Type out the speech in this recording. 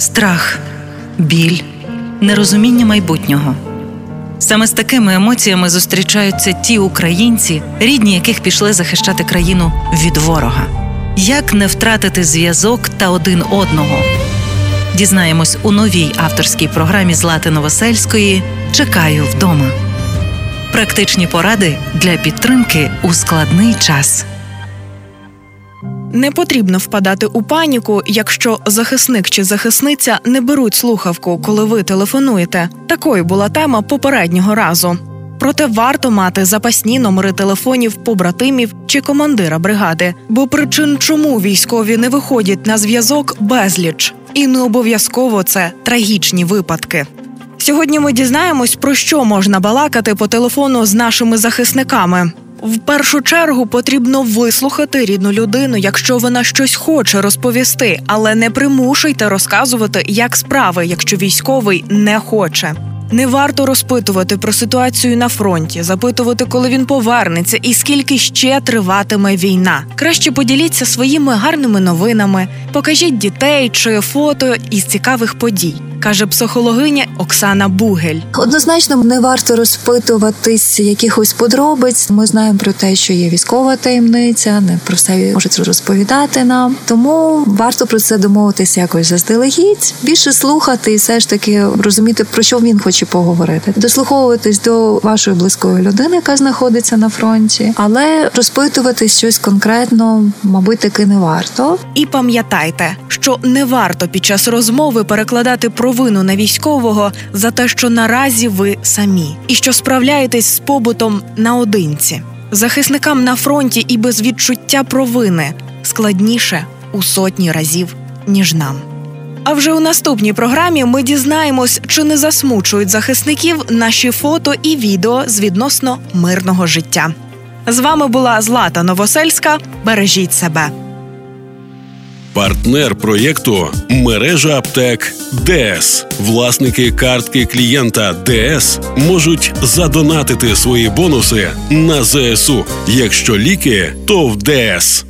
страх, біль, нерозуміння майбутнього. Саме з такими емоціями зустрічаються ті українці, рідні яких пішли захищати країну від ворога. Як не втратити зв'язок та один одного? Дізнаємось у новій авторській програмі Злати Новосельської Чекаю вдома. Практичні поради для підтримки у складний час. Не потрібно впадати у паніку, якщо захисник чи захисниця не беруть слухавку, коли ви телефонуєте. Такою була тема попереднього разу. Проте варто мати запасні номери телефонів побратимів чи командира бригади, бо причин, чому військові не виходять на зв'язок, безліч, і не обов'язково це трагічні випадки. Сьогодні ми дізнаємось, про що можна балакати по телефону з нашими захисниками. В першу чергу потрібно вислухати рідну людину, якщо вона щось хоче розповісти, але не примушуйте розказувати, як справи, якщо військовий не хоче. Не варто розпитувати про ситуацію на фронті, запитувати, коли він повернеться і скільки ще триватиме війна. Краще поділіться своїми гарними новинами, покажіть дітей чи фото із цікавих подій каже психологиня Оксана Бугель. Однозначно не варто розпитуватись якихось подробиць. Ми знаємо про те, що є військова таємниця, не про все можуть розповідати нам. Тому варто про це домовитися якось заздалегідь, більше слухати і все ж таки розуміти, про що він хоче поговорити, дослуховуватись до вашої близької людини, яка знаходиться на фронті, але розпитувати щось конкретно, мабуть, таки не варто. І пам'ятайте, що не варто під час розмови перекладати провину на військового за те, що наразі ви самі, і що справляєтесь з побутом наодинці. Захисникам на фронті і без відчуття провини складніше у сотні разів ніж нам. А вже у наступній програмі ми дізнаємось, чи не засмучують захисників наші фото і відео з відносно мирного життя. З вами була Злата Новосельська. Бережіть себе. Партнер проєкту мережа аптек ДС. Власники картки клієнта ДС можуть задонатити свої бонуси на ЗСУ. Якщо ліки, то в ДС.